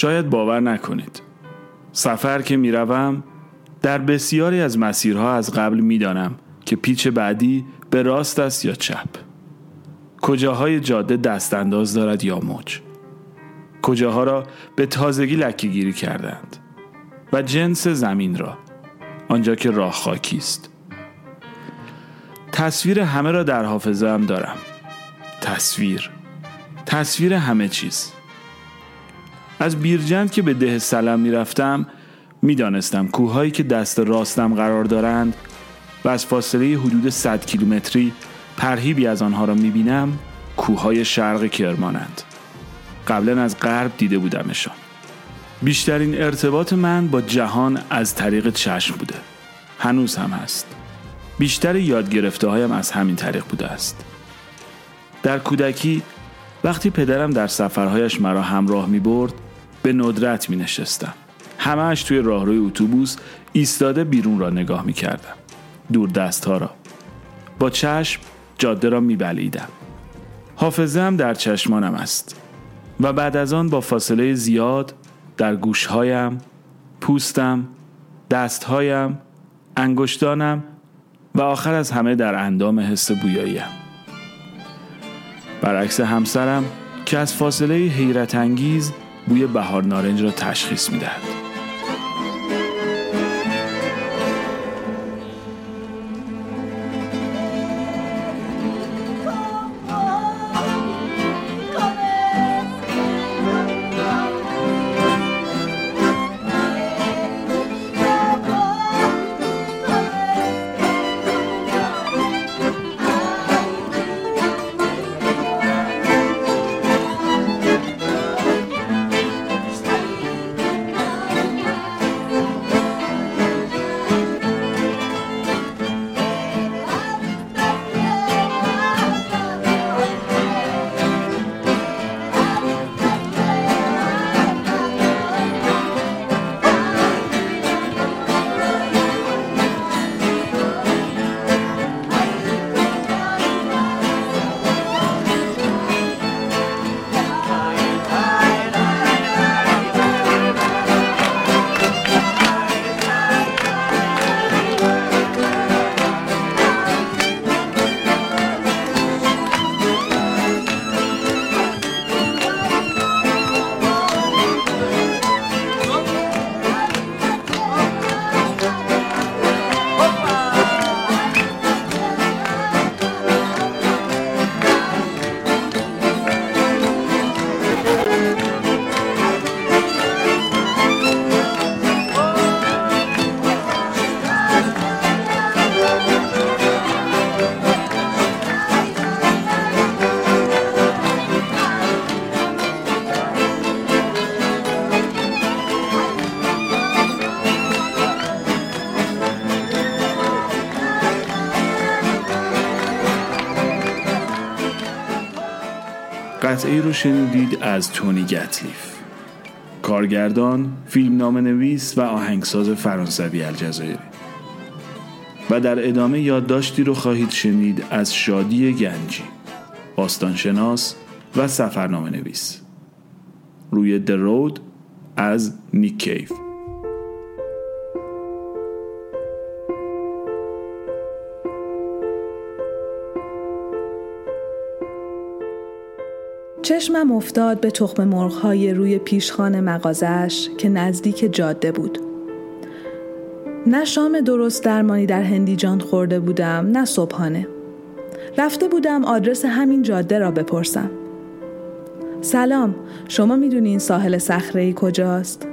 شاید باور نکنید. سفر که می‌روم در بسیاری از مسیرها از قبل می‌دانم که پیچ بعدی به راست است یا چپ. کجاهای جاده دست انداز دارد یا موج؟ کجاها را به تازگی لکه گیری کردند؟ و جنس زمین را آنجا که راه خاکی است. تصویر همه را در حافظه هم دارم. تصویر. تصویر همه چیز. از بیرجند که به ده سلم می‌رفتم می‌دانستم کوههایی که دست راستم قرار دارند و از فاصله حدود 100 کیلومتری پرهیبی از آنها را می‌بینم کوههای شرق کرمانند قبلا از غرب دیده بودمشان. بیشترین ارتباط من با جهان از طریق چشم بوده. هنوز هم هست. بیشتر یاد گرفته هایم از همین طریق بوده است. در کودکی وقتی پدرم در سفرهایش مرا همراه می برد به ندرت می نشستم همهش توی راهروی اتوبوس ایستاده بیرون را نگاه می کردم دور دست ها را. با چشم جاده را می بلیدم حافظه هم در چشمانم است. و بعد از آن با فاصله زیاد در گوشهایم پوستم دستهایم انگشتانم و آخر از همه در اندام حس بویاییم. برعکس همسرم که از فاصله حیرت انگیز بوی بهار نارنج را تشخیص می‌دهد. قطعه رو شنیدید از تونی گتلیف. کارگردان، فیلم نویس و آهنگساز فرانسوی الجزایری و در ادامه یادداشتی رو خواهید شنید از شادی گنجی باستانشناس و سفرنامه نویس روی درود از نیک کیف. چشمم افتاد به تخم مرغهای روی پیشخان مغازش که نزدیک جاده بود. نه شام درست درمانی در هندیجان خورده بودم نه صبحانه. رفته بودم آدرس همین جاده را بپرسم. سلام شما می‌دونین ساحل صخره کجاست؟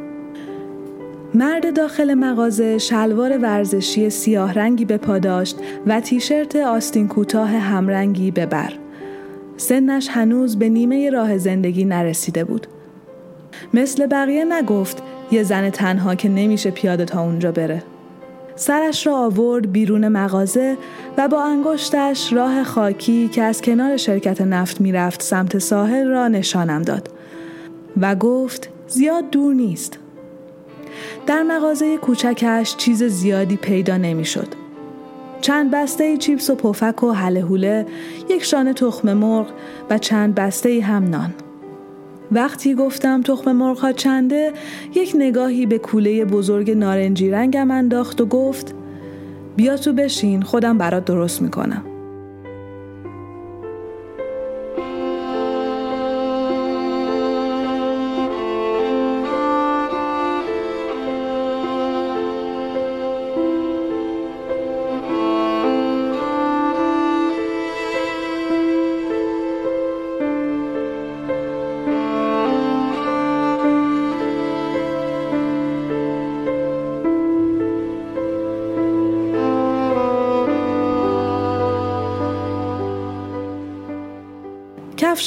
مرد داخل مغازه شلوار ورزشی سیاه رنگی به پا داشت و تیشرت آستین کوتاه همرنگی به بر. سنش هنوز به نیمه راه زندگی نرسیده بود. مثل بقیه نگفت یه زن تنها که نمیشه پیاده تا اونجا بره. سرش را آورد بیرون مغازه و با انگشتش راه خاکی که از کنار شرکت نفت می‌رفت سمت ساحل را نشانم داد و گفت زیاد دور نیست. در مغازه کوچکش چیز زیادی پیدا نمی‌شد. چند بسته چیپس و پفک و حله یک شانه تخم مرغ و چند بسته هم نان. وقتی گفتم تخم مرغ ها چنده یک نگاهی به کوله بزرگ نارنجی رنگم انداخت و گفت بیا تو بشین خودم برات درست می‌کنم.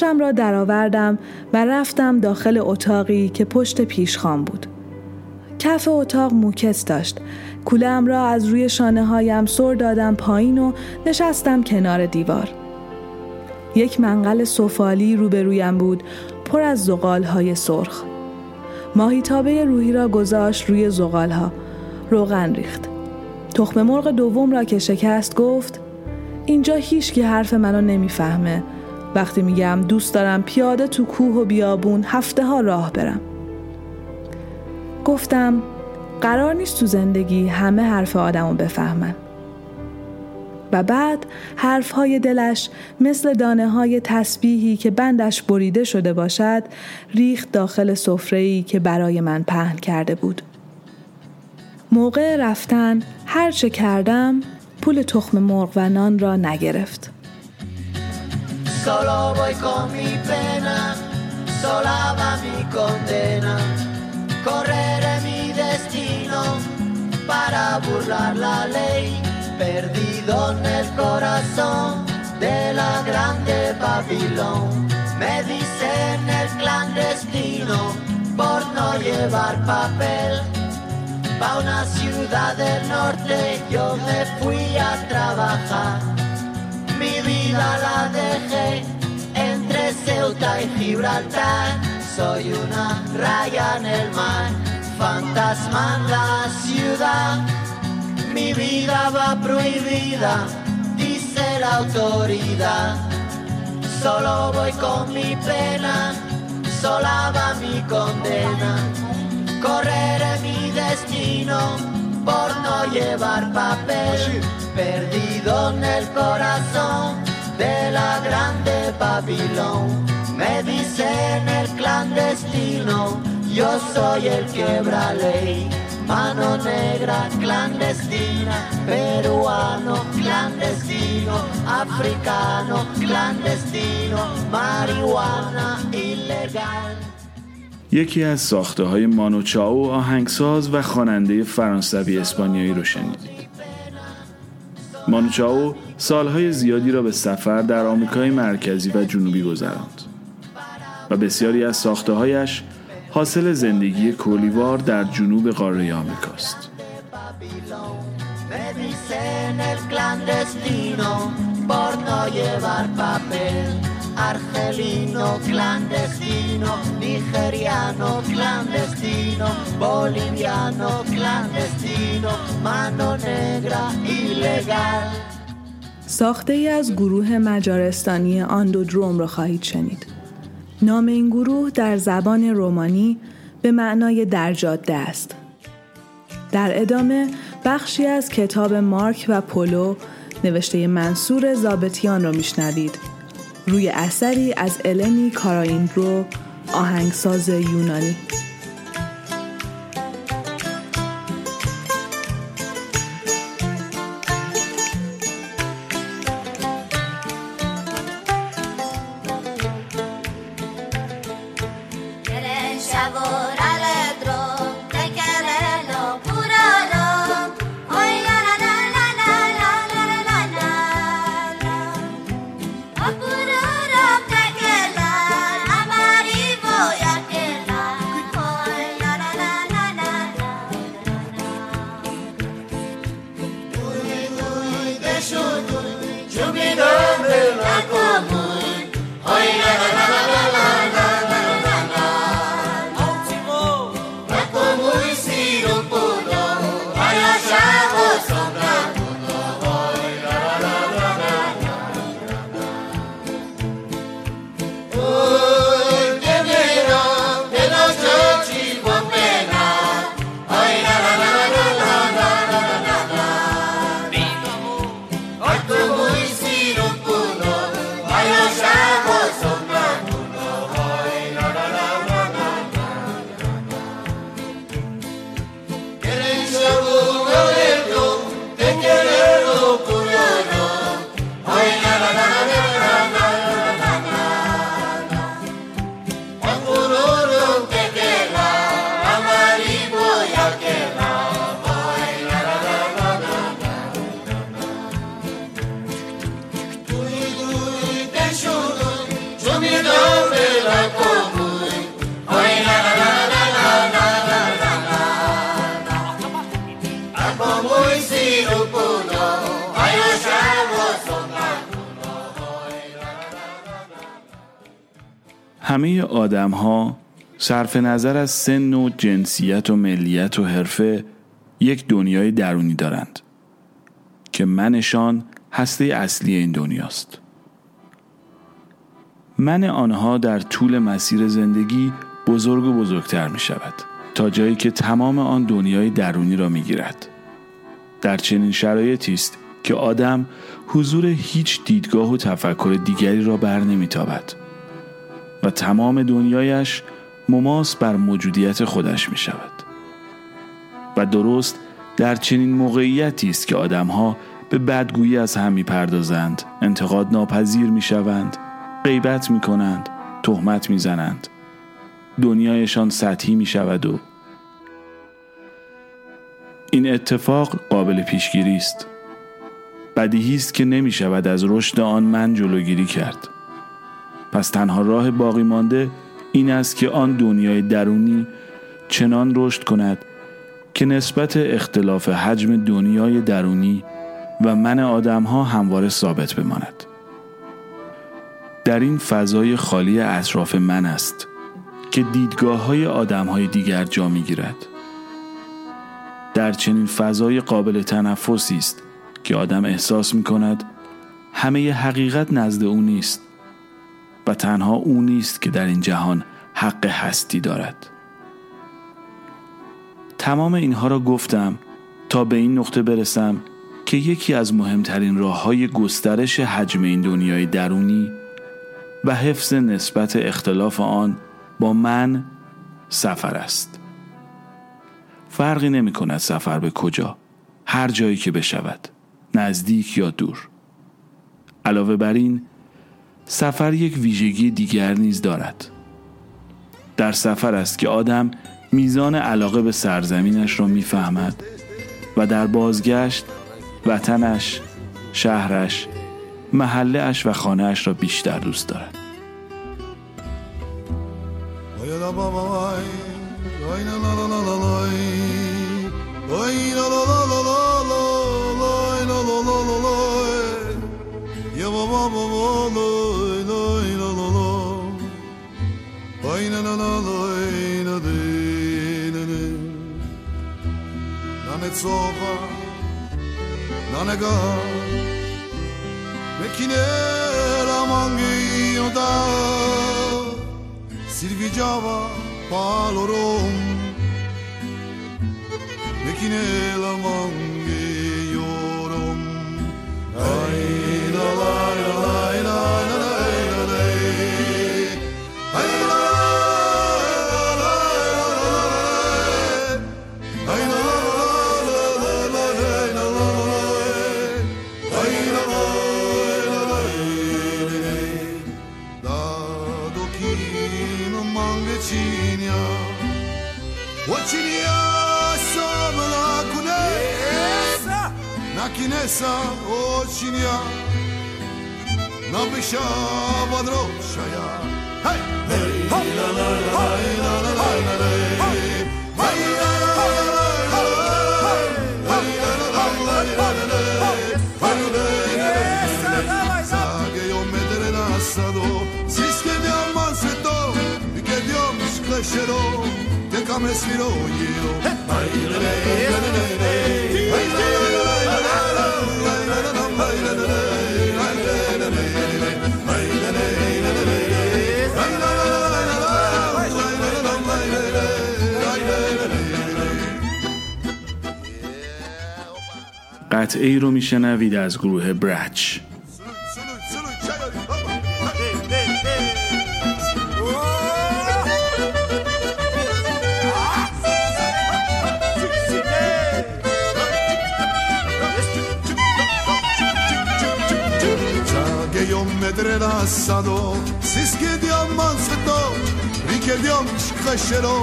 کفشم را درآوردم و رفتم داخل اتاقی که پشت پیشخان بود. کف اتاق موکس داشت. کولم را از روی شانه هایم سر دادم پایین و نشستم کنار دیوار. یک منقل سفالی روبرویم بود پر از زغال های سرخ. ماهیتابه روحی را گذاشت روی زغال ها. روغن ریخت. تخم مرغ دوم را که شکست گفت اینجا هیچ که حرف منو نمی‌فهمه. وقتی میگم دوست دارم پیاده تو کوه و بیابون هفته ها راه برم گفتم قرار نیست تو زندگی همه حرف آدمو بفهمن و بعد حرف های دلش مثل دانه های تسبیحی که بندش بریده شده باشد ریخت داخل سفره‌ای که برای من پهن کرده بود. موقع رفتن هر چه کردم پول تخم مرغ و نان را نگرفت. Solo voy con mi pena, sola va mi condena. Correré mi destino para burlar la ley, perdido en el corazón de la grande Babilón. Me dicen el clandestino por no llevar papel. Pa' una ciudad del norte yo me fui a trabajar vida la dejé entre Ceuta y Gibraltar. Soy una raya en el mar, fantasma en la ciudad. Mi vida va prohibida, dice la autoridad. Solo voy con mi pena, sola va mi condena. Correré mi destino por no llevar papel perdido en el corazón de la grande Babilón. Me dicen el clandestino, yo soy el quebra ley. Mano negra clandestina, peruano clandestino, africano clandestino, marihuana ilegal. یکی از ساخته های مانوچاو آهنگساز و خواننده فرانسوی اسپانیایی رو شنیدید. مانوچاو سالهای زیادی را به سفر در آمریکای مرکزی و جنوبی گذراند و بسیاری از ساخته هایش حاصل زندگی کولیوار در جنوب قاره آمریکاست. argelino. ساخته ای از گروه مجارستانی آندودروم را خواهید شنید. نام این گروه در زبان رومانی به معنای در جاده است. در ادامه بخشی از کتاب مارک و پولو نوشته منصور زابتیان را میشنوید روی اثری از النی کاراینبرو آهنگساز یونانی صرف نظر از سن و جنسیت و ملیت و حرفه یک دنیای درونی دارند که منشان هسته اصلی این دنیاست من آنها در طول مسیر زندگی بزرگ و بزرگتر می شود تا جایی که تمام آن دنیای درونی را می گیرد. در چنین شرایطی است که آدم حضور هیچ دیدگاه و تفکر دیگری را بر نمیتابد و تمام دنیایش مماس بر موجودیت خودش می شود و درست در چنین موقعیتی است که آدمها به بدگویی از هم می پردازند انتقاد ناپذیر می شوند غیبت می کنند تهمت می زنند دنیایشان سطحی می شود و این اتفاق قابل پیشگیری است. بدیهی است که نمی شود از رشد آن من جلوگیری کرد. پس تنها راه باقی مانده این است که آن دنیای درونی چنان رشد کند که نسبت اختلاف حجم دنیای درونی و من آدم ها همواره ثابت بماند. در این فضای خالی اطراف من است که دیدگاه های آدم های دیگر جا می گیرد. در چنین فضای قابل تنفسی است که آدم احساس می کند همه حقیقت نزد او نیست تنها او نیست که در این جهان حق هستی دارد. تمام اینها را گفتم تا به این نقطه برسم که یکی از مهمترین راه های گسترش حجم این دنیای درونی و حفظ نسبت اختلاف آن با من سفر است. فرقی نمی کند سفر به کجا هر جایی که بشود نزدیک یا دور. علاوه بر این سفر یک ویژگی دیگر نیز دارد در سفر است که آدم میزان علاقه به سرزمینش را می‌فهمد و در بازگشت وطنش، شهرش، محله و خانه اش را بیشتر دوست دارد ba ba ba la la la. La la la la la de La ne tzofa Mekine la mangi yoda Silvi java palorom Mekine la mangi yorom Ay. Kinesa, o Chinya, Nabışa Vadroşa'ya Hey! Hey! Hey! Hey! Hey! Hey! Che crescerò, che come sfirò io. Hey. قطعه ای رو میشنوید از گروه برچ vedrela sado Si schiediam man sveto Richiediam cachero,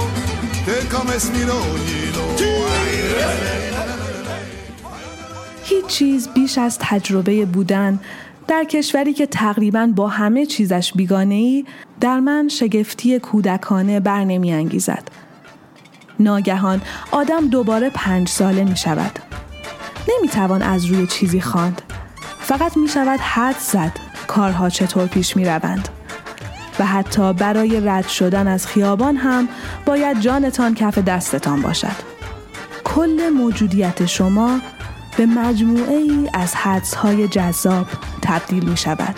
Te kam esmironi lo Ai, چیز بیش از تجربه بودن در کشوری که تقریبا با همه چیزش بیگانه ای در من شگفتی کودکانه بر نمی انگیزد. ناگهان آدم دوباره پنج ساله می شود. نمی توان از روی چیزی خواند. فقط می شود حد زد کارها چطور پیش می روند. و حتی برای رد شدن از خیابان هم باید جانتان کف دستتان باشد. کل موجودیت شما به مجموعه ای از حدسهای جذاب تبدیل می شود.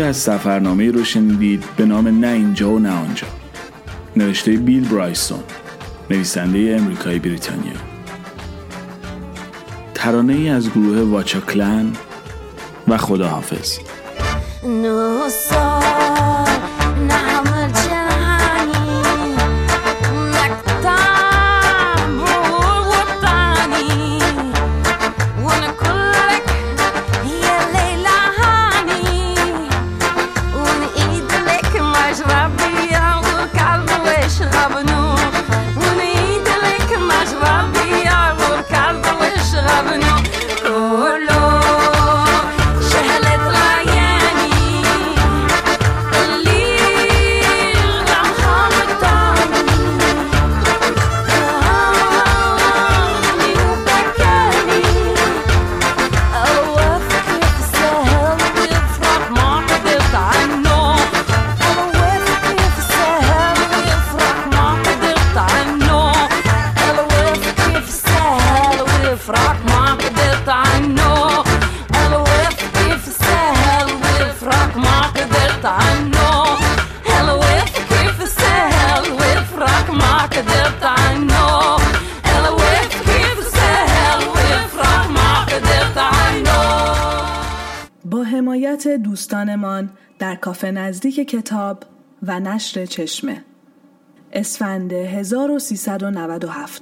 از سفرنامه رو شنیدید به نام نه اینجا و نه آنجا. نوشته بیل برایسون نویسنده امریکایی بریتانیا. ترانه ای از گروه واچا کلن و خداحافظ. کتاب و نشر چشمه. اسفند 1397